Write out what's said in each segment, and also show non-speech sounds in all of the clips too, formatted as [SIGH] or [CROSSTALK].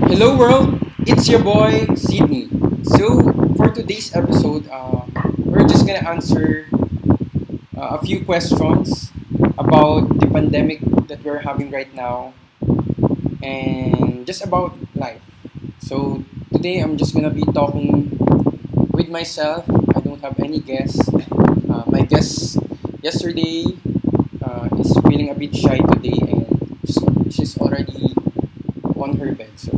Hello world, it's your boy Sydney. So for today's episode, uh, we're just gonna answer uh, a few questions about the pandemic that we're having right now, and just about life. So today I'm just gonna be talking with myself. I don't have any guests. Uh, my guest yesterday uh, is feeling a bit shy today, and she's, she's already on her bed, so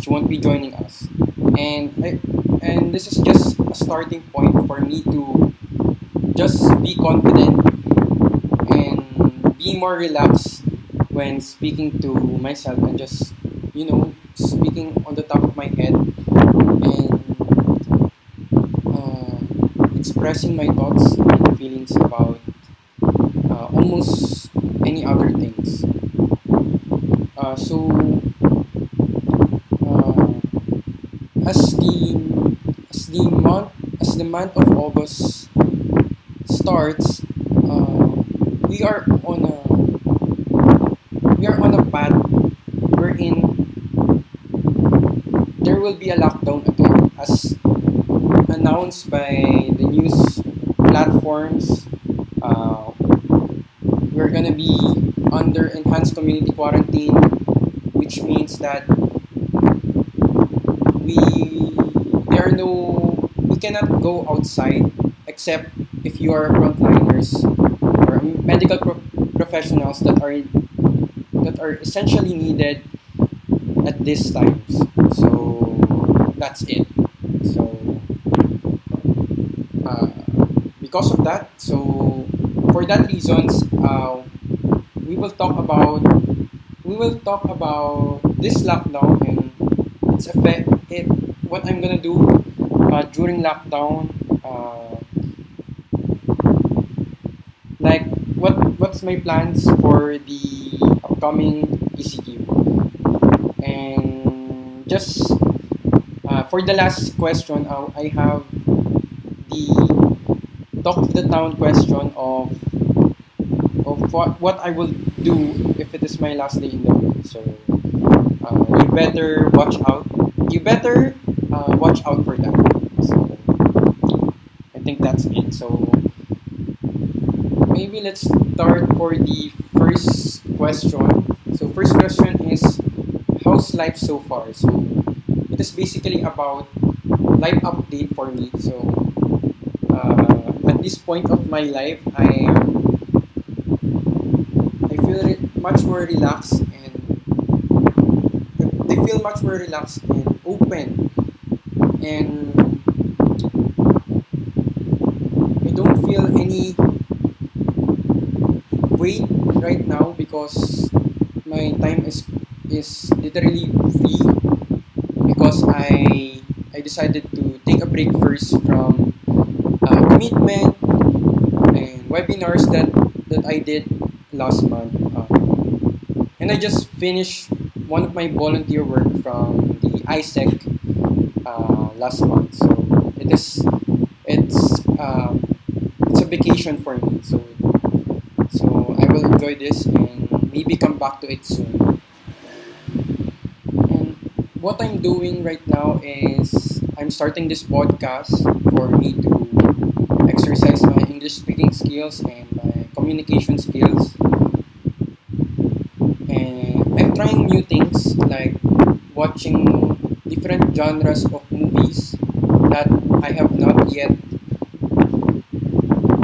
she won't be joining us. And I, and this is just a starting point for me to just be confident and be more relaxed when speaking to myself and just you know speaking on the top of my head and uh, expressing my thoughts and feelings about uh, almost any other things. Uh, so uh, as the the month as the month of August starts, uh, we are on a we are on a path wherein there will be a lockdown again, as announced by the news platforms. Uh, we're gonna be under enhanced community quarantine, which means that we there are no cannot go outside except if you are frontliners or medical pro- professionals that are that are essentially needed at these times. So that's it. So uh, because of that, so for that reasons, uh, we will talk about we will talk about this lockdown and its effect. It what I'm gonna do uh, during lockdown. Uh, like what what's my plans for the upcoming ECQ and just uh, for the last question uh, I have the talk of the town question of of what, what I will do if it is my last day in the world. So uh, you better watch out. You better uh, watch out for that. That's it. So maybe let's start for the first question. So first question is how's life so far? So it is basically about life update for me. So uh, at this point of my life, I am I feel re- much more relaxed and I feel much more relaxed and open and I don't feel any weight right now because my time is is literally free because I I decided to take a break first from uh, commitment and webinars that that I did last month. Um, and I just finished one of my volunteer work from the AIESEC uh, last month. So it is it's um, it's a vacation for me. So so I will enjoy this and maybe come back to it soon. And what I'm doing right now is I'm starting this podcast for me to exercise my English speaking skills and my communication skills. And I'm trying new things like watching different genres of movies that I have not yet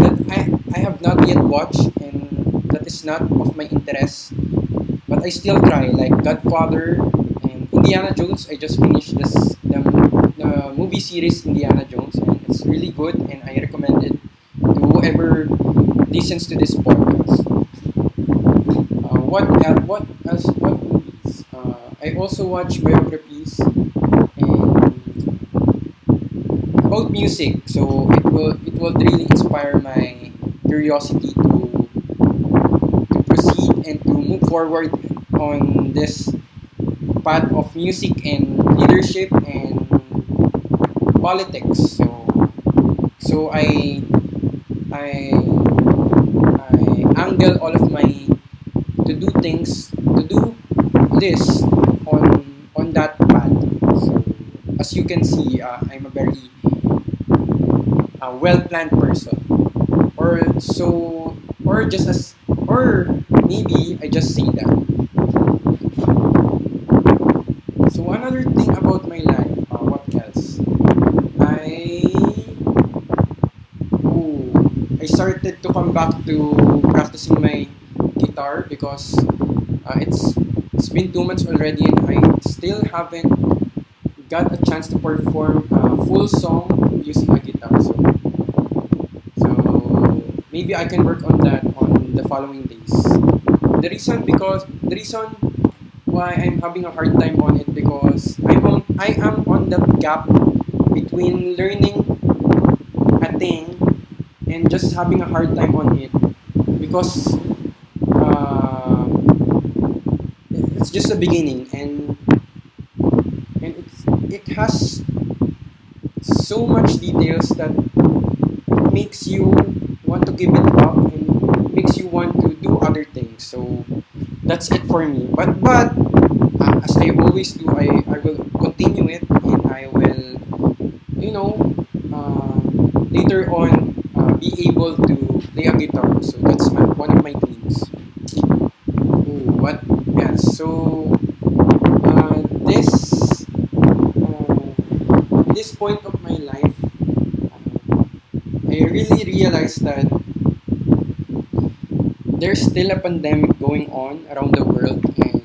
that I, I have not yet watched is not of my interest but I still try like Godfather and Indiana Jones. I just finished this the, the movie series Indiana Jones and it's really good and I recommend it to whoever listens to this podcast. Uh, what uh, what as what movies? Uh, I also watch biographies and about music so it will it will really inspire my curiosity to and to move forward on this path of music and leadership and politics so so I I I angle all of my to do things to do this on on that path. So, as you can see, uh, I'm a very uh, well-planned person, or so, or just as, or maybe I just say that. So another thing about my life, uh, what else? I oh, I started to come back to practicing my guitar because uh, it's it's been two months already and I still haven't got a chance to perform a full song using a guitar. So maybe I can work on that on the following days. The reason because the reason why I'm having a hard time on it because I'm on I am on the gap between learning a thing and just having a hard time on it because uh, it's just a beginning and and it's, it has so much details that makes you want to give it up and makes you want to do other things. So that's it for me. But but uh, as I always do I, I will continue it and I will you know uh, later on uh, be able to play a guitar. So that's my, one of my dreams what? Else so uh, this uh, at this point of my life uh, I really realized that there's still a pandemic going on around the world and,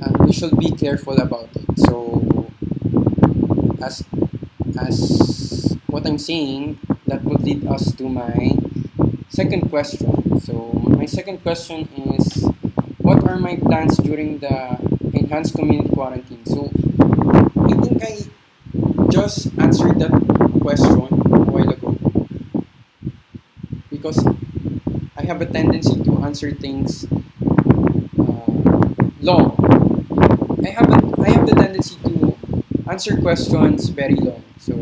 and we should be careful about it. So as as what i'm saying that would lead us to my second question. So my second question is what are my plans during the enhanced community quarantine? So i think i just answered that question because I have a tendency to answer things uh, long. I have a, I have the tendency to answer questions very long. So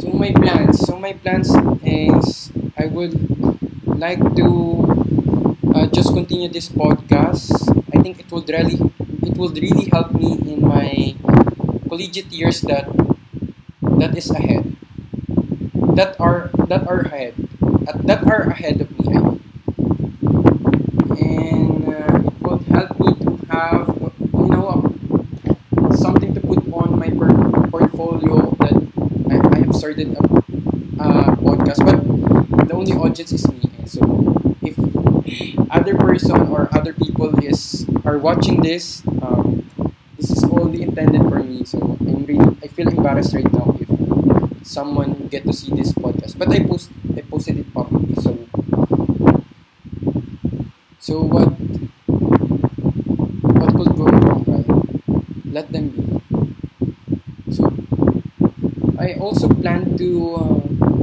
so my plans. So my plans is I would like to uh, just continue this podcast. I think it would really it would really help me in my collegiate years that that is ahead. That are that are ahead at, that are ahead of me. And uh, it would help me to have, you know, uh, something to put on my portfolio that I, I have started a uh, podcast, but the only audience is me. So if other person or other people is are watching this, um, this is only intended for me. So I'm really, I feel embarrassed right now if someone get to see this podcast. But I post I posted it publicly. So so what what could go wrong, right? Let them be. So I also plan to uh,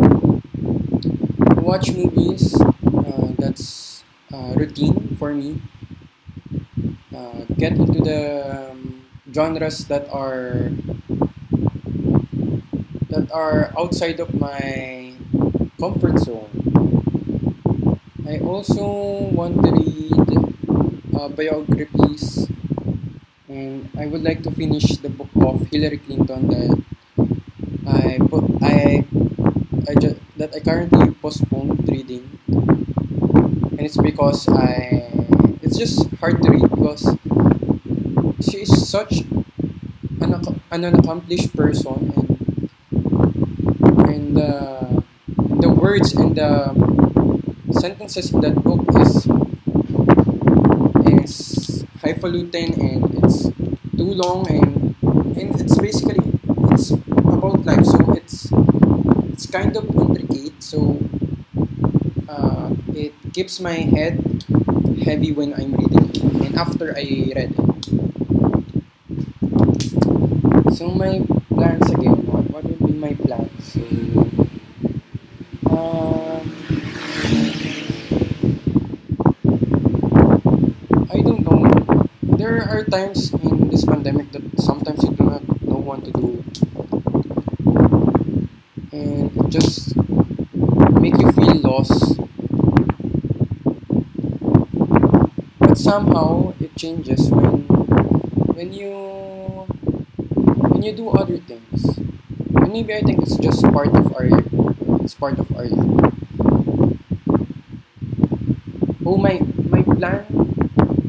watch movies. Uh, that's uh, routine for me. Uh, get into the um, genres that are that are outside of my comfort zone. I also want to read uh, biographies, and I would like to finish the book of Hillary Clinton that I put I I just that I currently postponed reading, and it's because I it's just hard to read because she is such an, an accomplished person and and uh, the words and the sentences in that book is is highfalutin and it's too long and and it's basically it's about life. So it's it's kind of intricate. So uh, it keeps my head heavy when I'm reading it and after I read it. So my plans again what, what would be my plans? so um, I don't know. There are times in this pandemic that sometimes you do not know what to do, and it just make you feel lost. But somehow it changes when when you when you do other things, and maybe I think it's just part of our it's part of our life. Oh my my plan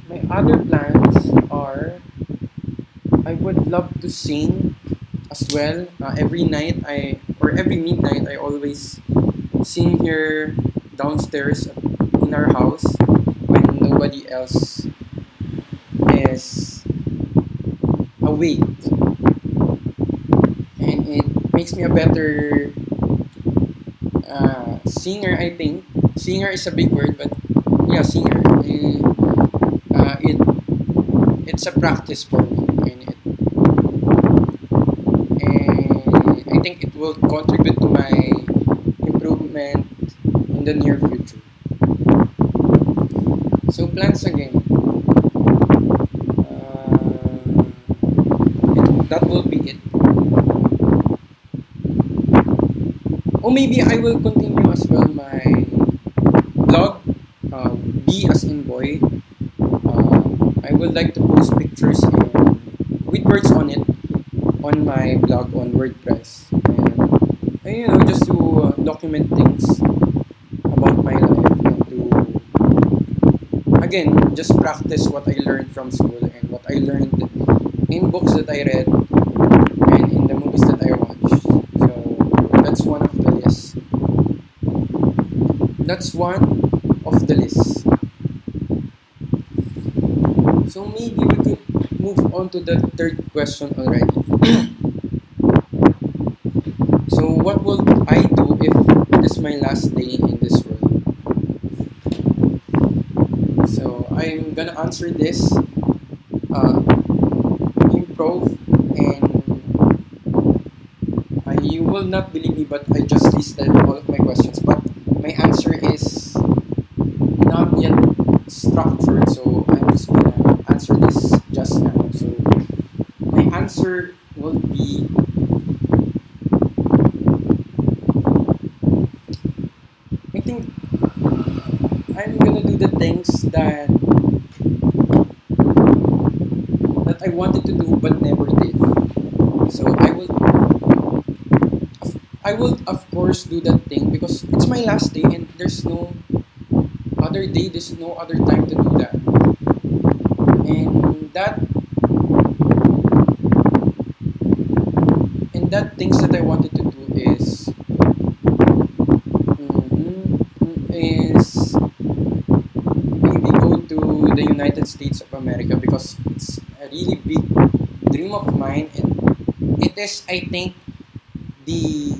my other I love to sing as well. Uh, every night I or every midnight I always sing here downstairs in our house when nobody else is awake. And it makes me a better uh, singer, I think. Singer is a big word, but yeah, singer. Uh, it it's a practice for me, and it and I think it will contribute to my improvement in the near future. So plans again. Uh, that will be it. Or maybe I will continue as well my blog, uh, B as in boy. Uh, I would like to post pictures and with words on it on my blog on WordPress. And, and you know, just to uh, document things about my life and to just practice what I learned from school and what I learned in books that I read and in the movies that I watched. So that's one of the list. That's one of the list. So maybe we could move on to the third question already. [CLEARS THROAT] so what will I do if it is my last day in this world? So I'm answer this uh, improv and you will not believe me but I just listed all of my questions but my answer is not yet structured so I'm just gonna answer this just now. So my answer will be I think I'm gonna do the things that that I wanted to do but never did. So I will I will of course do that thing because it's my last day and there's no other day, there's no other time to do that. And that and that things that I wanted to do is mhm, is maybe go to the United States of America really big dream of mine and it is I think the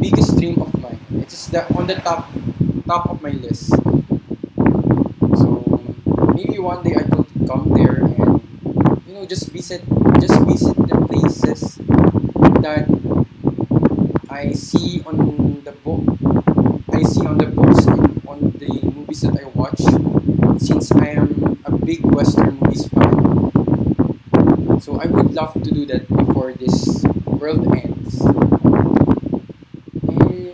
biggest dream of mine. It's the on the top top of my list. So maybe one day I could come there and you know just visit just visit the places that I would love to do that before this world ends. And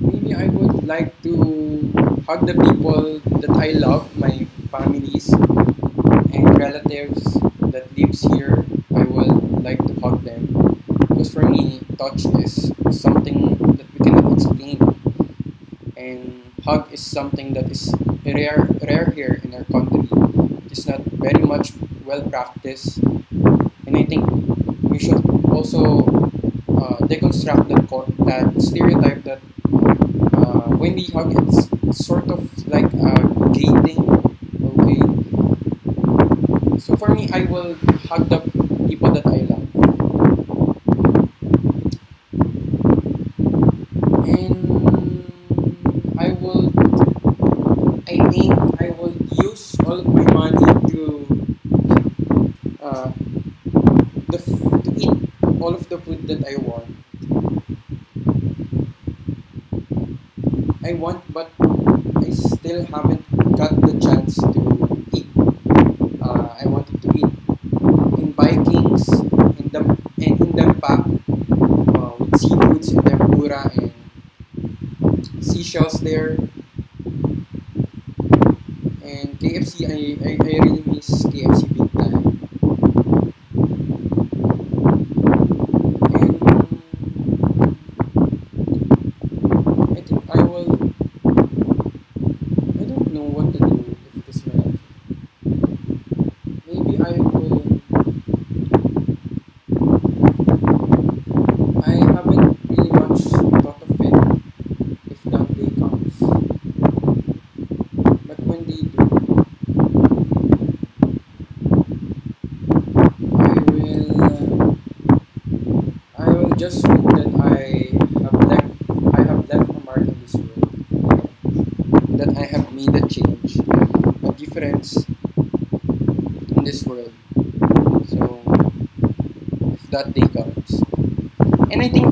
maybe I would like to hug the people that I love, my families and relatives that lives here. I would like to hug them because for me, touch is something that we cannot explain, and hug is something that is rare, rare here in our country. It's not very much practiced, and I think we should also uh, deconstruct that that stereotype that uh, when we hug, it's sort of like a gay thing. Okay, so for me, I will hug the people that I love. and I will I think I will use all of my money to uh, the f- to eat all of the food that I want. I want, but I still haven't got the chance to eat. Uh, I wanted to eat in Vikings, in the and in Dampa, uh, with seafoods in tempura and seashells there. And KFC, I, I, I really miss KFC big time. And I think I will. I don't know what to do if this will happen. Maybe I will. I haven't really much thought of it if that day comes. But when they do, I will. I will just hope that I have left. I have left a mark in this world. That I have made a change, a difference in this world. So, if that day comes, and I think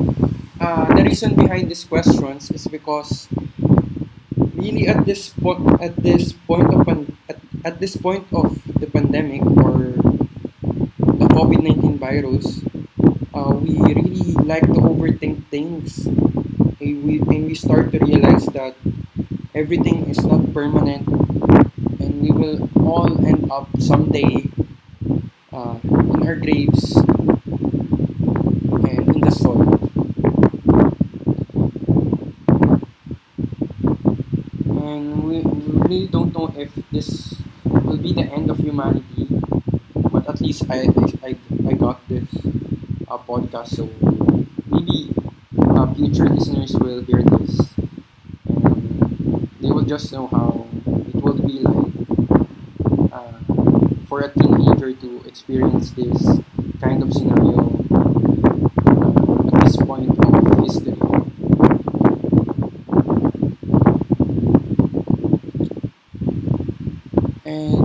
uh, the reason behind these questions is because really at this point at this point of pan- at, at this point of the pandemic or the COVID-19 virus, uh, we really like to overthink things. And we, and we start to realize that everything is not permanent. And we will all end up someday uh, in our graves and in the soil. And we, we really don't know if this will be the end of humanity, but at least I, I, I, got this uh, podcast, so maybe uh, future listeners will hear this. And they will just know how it will be like uh, for a teenager to experience this kind of scenario uh, at this point of history. And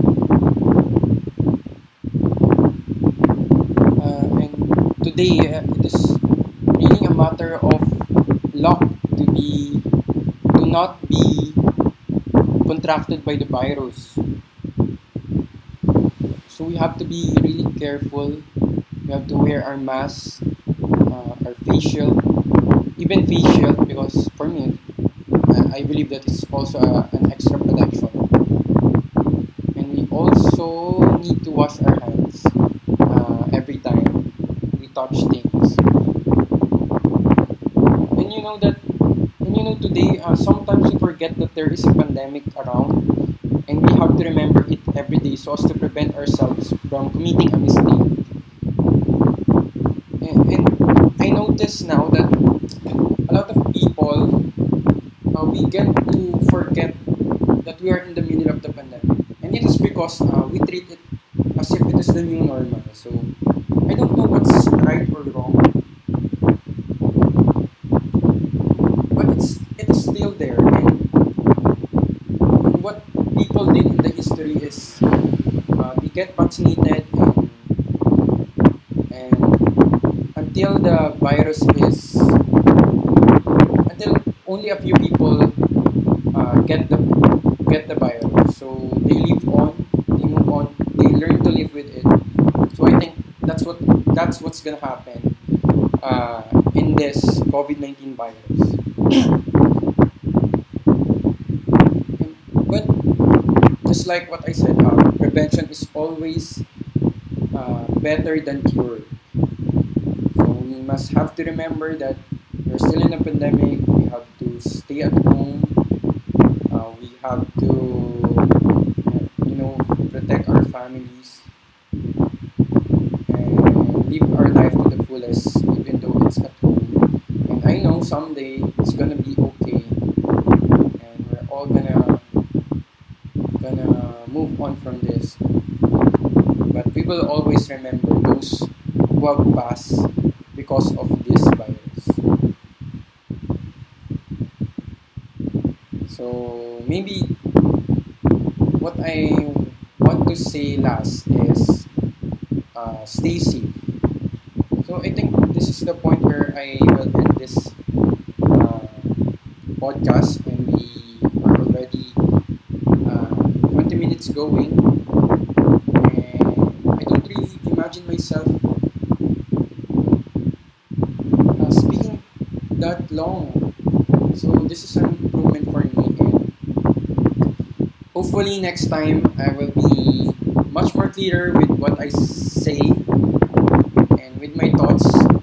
uh, and today uh, it is really a of luck to be to not be contracted by the virus. So we have to be really careful. We have to wear our masks, uh, our facial, even facial, because for me, I believe that it's also a, an extra protection. And we also need to wash our hands uh, every time we touch things. Know that, and you know today, uh, sometimes we forget that there is a pandemic around, and we have to remember it every day so as to prevent ourselves from committing a mistake. And, and I notice now that a lot of people, uh, we get to forget that we are in the middle of the pandemic, and it is because uh, we treat it as if it is the new normal. So I don't know what's right or wrong, but it's it is still there. And, and what people did in the history is uh, they get vaccinated and, and until the virus is until only a few people uh, get the get the virus. So they live on, they move on, they learn to live with it. So I think that's what that's what's gonna happen uh, in this COVID nineteen virus. [COUGHS] But just like what I said, uh, prevention is always uh, better than cure. So we must have to remember that we're still in a pandemic. We have to stay at home. Uh, we have to, you know, protect our families and live our life to the fullest, even though it's at home. And I know someday it's gonna be okay, and we're all gonna move on from this. But we will always remember those who have passed because of this virus. So maybe what I want to say last is uh, stay safe. So I think this is the point where I will end this uh, podcast, and we are already uh, 20 minutes going. And I don't really imagine myself uh, speaking that long. So this is an improvement for me, and hopefully next time I will be much more clearer with what I say and with my thoughts.